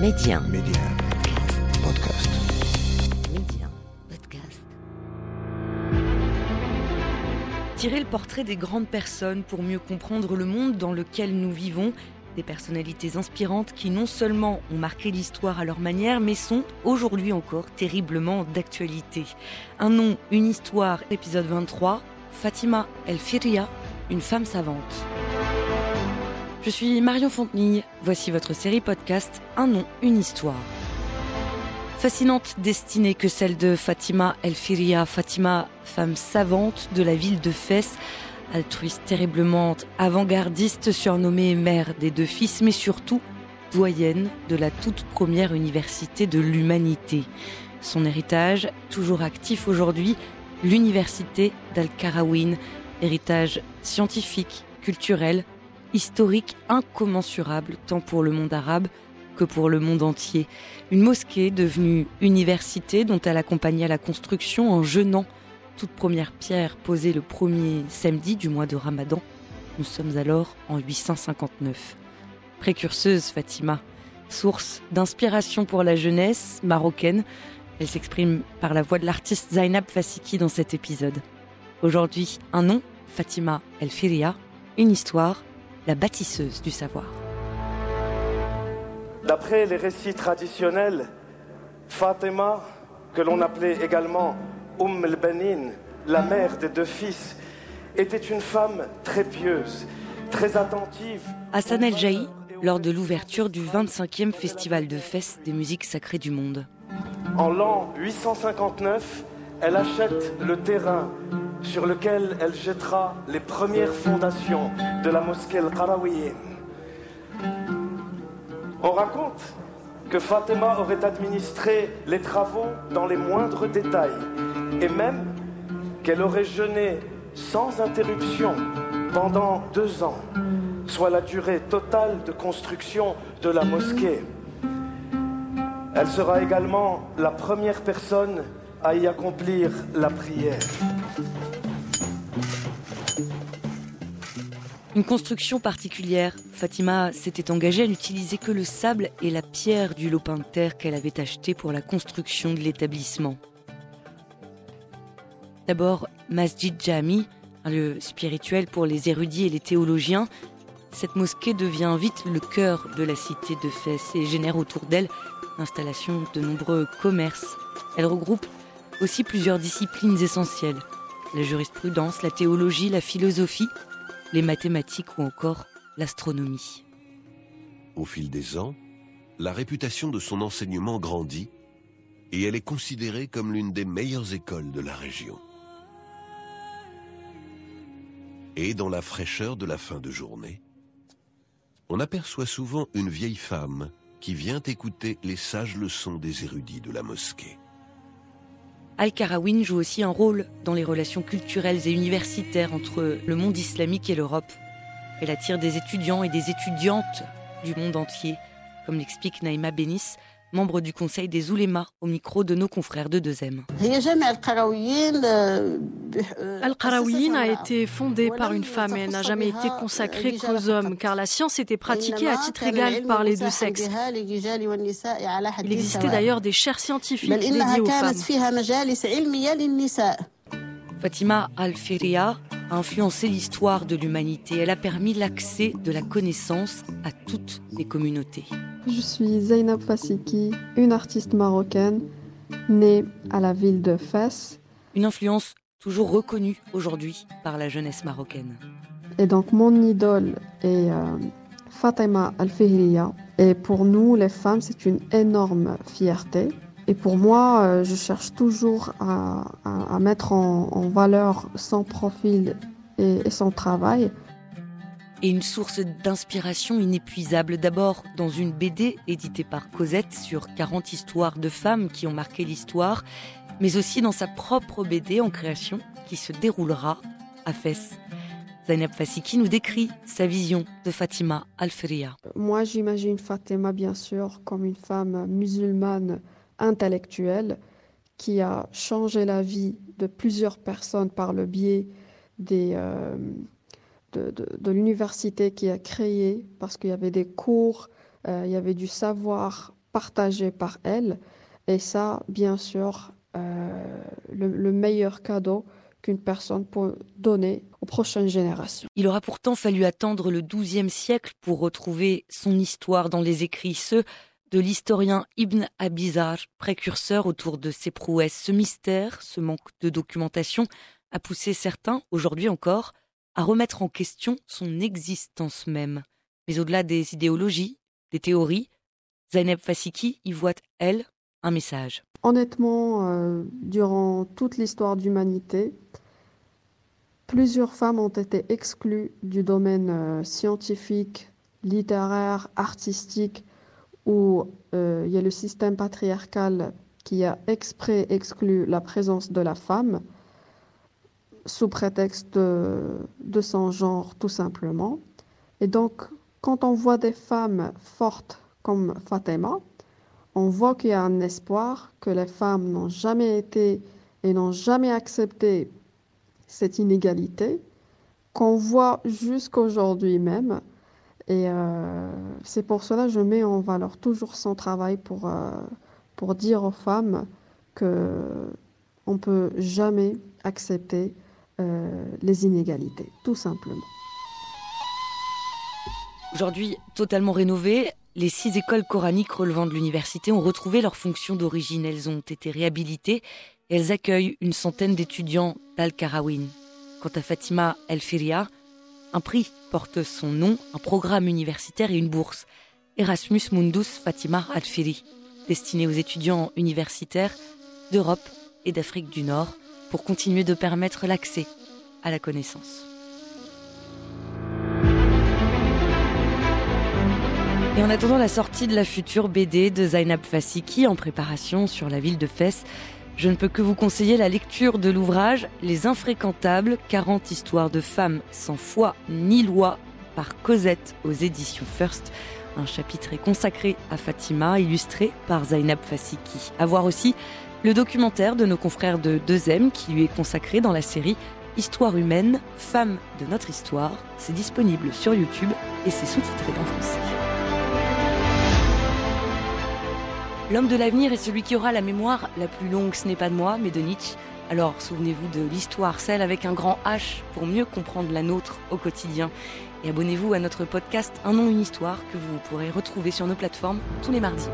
Média. Média. Podcast. Média. Podcast. Tirer le portrait des grandes personnes pour mieux comprendre le monde dans lequel nous vivons. Des personnalités inspirantes qui non seulement ont marqué l'histoire à leur manière, mais sont aujourd'hui encore terriblement d'actualité. Un nom, une histoire, épisode 23, Fatima El Firia, une femme savante. Je suis Marion Fontenille, voici votre série podcast Un nom, une histoire. Fascinante destinée que celle de Fatima El Firia, Fatima, femme savante de la ville de Fès, altruiste terriblement avant-gardiste surnommée mère des deux fils, mais surtout doyenne de la toute première université de l'humanité. Son héritage, toujours actif aujourd'hui, l'université d'Al-Karawin, héritage scientifique, culturel, historique incommensurable tant pour le monde arabe que pour le monde entier. Une mosquée devenue université dont elle accompagnait la construction en jeûnant toute première pierre posée le premier samedi du mois de Ramadan. Nous sommes alors en 859. Précurseuse Fatima, source d'inspiration pour la jeunesse marocaine, elle s'exprime par la voix de l'artiste Zainab Fasiki dans cet épisode. Aujourd'hui, un nom, Fatima El Firia, une histoire, la bâtisseuse du savoir. D'après les récits traditionnels, Fatima, que l'on appelait également Umm el-Banin, la mère des deux fils, était une femme très pieuse, très attentive. Hassan El Jaï, lors de l'ouverture du 25e Festival de Fès des musiques sacrées du monde. En l'an 859, elle achète le terrain sur lequel elle jettera les premières fondations de la mosquée Al-Qarawiyin. On raconte que Fatima aurait administré les travaux dans les moindres détails et même qu'elle aurait jeûné sans interruption pendant deux ans, soit la durée totale de construction de la mosquée. Elle sera également la première personne à y accomplir la prière. Une construction particulière. Fatima s'était engagée à n'utiliser que le sable et la pierre du lopin de terre qu'elle avait acheté pour la construction de l'établissement. D'abord, Masjid Jami, un lieu spirituel pour les érudits et les théologiens, cette mosquée devient vite le cœur de la cité de Fès et génère autour d'elle l'installation de nombreux commerces. Elle regroupe aussi plusieurs disciplines essentielles la jurisprudence, la théologie, la philosophie, les mathématiques ou encore l'astronomie. Au fil des ans, la réputation de son enseignement grandit et elle est considérée comme l'une des meilleures écoles de la région. Et dans la fraîcheur de la fin de journée, on aperçoit souvent une vieille femme qui vient écouter les sages leçons des érudits de la mosquée. Al-Karawin joue aussi un rôle dans les relations culturelles et universitaires entre le monde islamique et l'Europe. Elle attire des étudiants et des étudiantes du monde entier, comme l'explique Naïma Benis, membre du conseil des oulémas au micro de nos confrères de 2M. Al-Qarawiyyin a été fondée par une femme et n'a jamais été consacrée qu'aux hommes, car la science était pratiquée à titre égal par les deux sexes. Il existait d'ailleurs des chaires scientifiques dédiées aux femmes. Fatima Al-Firia a influencé l'histoire de l'humanité. Elle a permis l'accès de la connaissance à toutes les communautés. Je suis Zainab Fasiki, une artiste marocaine née à la ville de Fès. Une influence toujours reconnue aujourd'hui par la jeunesse marocaine. Et donc mon idole est euh, Fatima Al-Fihriya. Et pour nous, les femmes, c'est une énorme fierté. Et pour moi, euh, je cherche toujours à, à, à mettre en, en, valeur son profil et, et son travail. Et une source d'inspiration inépuisable, d'abord dans une BD éditée par Cosette sur 40 histoires de femmes qui ont marqué l'histoire, mais aussi dans sa propre BD en création qui se déroulera à Fès. Zainab Fasiki nous décrit sa vision de Fatima Al-Firia. Moi, j'imagine Fatima, bien sûr, comme une femme musulmane intellectuelle qui a changé la vie de plusieurs personnes par le biais des, euh, de, l'université qui a créé, parce qu'il y avait des cours, euh, il y avait du savoir partagé par elles. Et ça, bien sûr, euh, le, meilleur cadeau qu'une personne peut donner aux prochaines générations. Il aura pourtant fallu attendre le XIIe siècle pour retrouver son histoire dans les écrits, ceux de l'historien Ibn Abizar, précurseur autour de ses prouesses. Ce mystère, ce manque de documentation, a poussé certains, aujourd'hui encore, à remettre en question son existence même. Mais au-delà des idéologies, des théories, Zainab Fasiki y voit, elle, un message. Honnêtement, euh, durant toute l'histoire d'humanité, plusieurs femmes ont été exclues du domaine euh, scientifique, littéraire, artistique, où euh, il y a le système patriarcal qui a exprès exclu la présence de la femme sous prétexte de, son genre tout simplement. Et donc, quand on voit des femmes fortes comme Fatima, on voit qu'il y a un espoir, que les femmes n'ont jamais été et n'ont jamais accepté cette inégalité, qu'on voit jusqu'aujourd'hui même. Et euh, c'est pour cela que je mets en valeur toujours son travail pour, euh, pour dire aux femmes que on peut jamais accepter les inégalités, tout simplement. Aujourd'hui totalement rénovée, les six écoles coraniques relevant de l'université ont retrouvé leur fonction d'origine. Elles ont été réhabilitées et elles accueillent une centaine d'étudiants d'Al-Karawin. Quant à Fatima El-Firia, un prix porte son nom, un programme universitaire et une bourse. Erasmus Mundus Fatima Al-Firi, destiné aux étudiants universitaires d'Europe et d'Afrique du Nord pour continuer de permettre l'accès à la connaissance. Et en attendant la sortie de la future BD de Zainab Fasiki en préparation sur la ville de Fès, je ne peux que vous conseiller la lecture de l'ouvrage Les Infréquentables, 40 histoires de femmes sans foi ni loi par Cosette aux éditions First. Un chapitre est consacré à Fatima, illustré par Zainab Fasiki. À voir aussi le documentaire de nos confrères de 2M qui lui est consacré dans la série Histoire humaine, femmes de notre histoire. C'est disponible sur YouTube et c'est sous-titré en français. L'homme de l'avenir est celui qui aura la mémoire la plus longue, ce n'est pas de moi, mais de Nietzsche. Alors souvenez-vous de l'histoire, celle avec un grand H, pour mieux comprendre la nôtre au quotidien. Et abonnez-vous à notre podcast Un nom, une histoire, que vous pourrez retrouver sur nos plateformes tous les mardis.